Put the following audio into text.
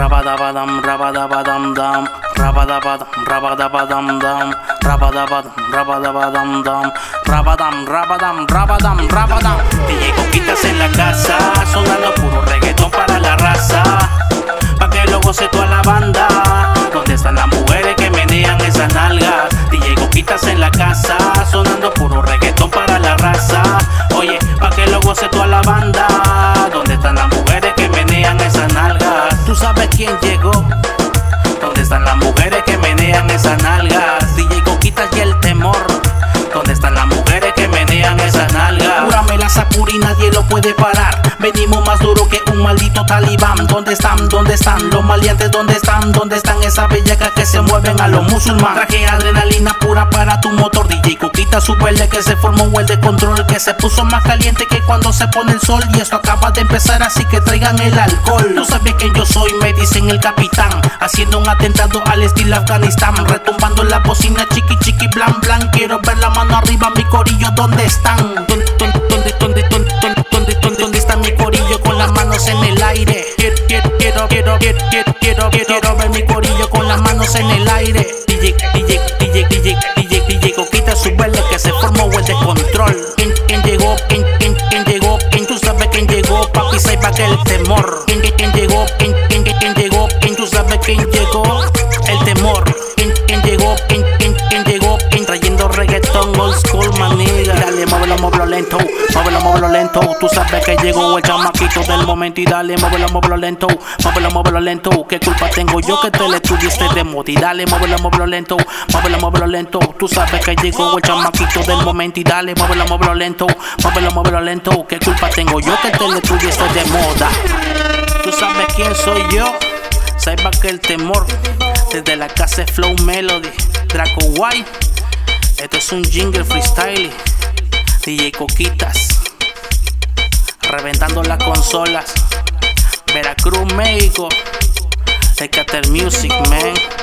Rabadabadam, rabadabadam, dam. Rabadabadam, rabadabadam, dam. Rabadabadam, rabadabadam, dam. Rabadam, rabadam, rabadam. DJ Coquitas en la casa, sonando puro reggaetón para la raza. Pa' que luego se toda la banda. ¿Dónde están las mujeres que menean esas nalgas? DJ Coquitas en la casa, sonando puro reggaetón sabes quién llegó? ¿Dónde están las mujeres que menean esas nalgas? DJ Coquitas y el temor. ¿Dónde están las mujeres que menean esas nalgas? Júrame la Sakura y nadie lo puede parar. Venimos más duro que un maldito talibán. ¿Dónde están? ¿Dónde están los maleantes? ¿Dónde están? ¿Dónde están esas bellacas que se mueven a los musulmanes? Traje adrenalina pura para tu motor. DJ Coquita súbele que se formó un de control. Que se puso más caliente que cuando se pone el sol. Y esto acaba de empezar, así que traigan el alcohol. Tú sabes que yo soy, me dicen el capitán. Haciendo un atentado al estilo Afganistán. Retumbando la bocina, chiqui chiqui blan blan. Quiero ver la mano arriba, mi corillo, ¿dónde están? Temor. Lento. Muévelo, muévelo lento. Tú sabes que llegó el chamaquito del momento y dale, muévelo, muévelo lento. Muévelo, muévelo lento. ¿Qué culpa tengo yo que te le tuviste de moda? Y dale, muévelo, muévelo lento. Muévelo, muévelo lento. Tú sabes que llegó el chamaquito del momento y dale, muévelo, muévelo lento. Muévelo, muévelo lento. ¿Qué culpa tengo yo que te le tuviste de moda? Tú sabes quién soy yo. Saiba que el temor desde la casa Flow Melody, Draco White. Esto es un jingle freestyle. DJ Coquitas. Reventando las consolas. Veracruz, México. Decatur Music, man.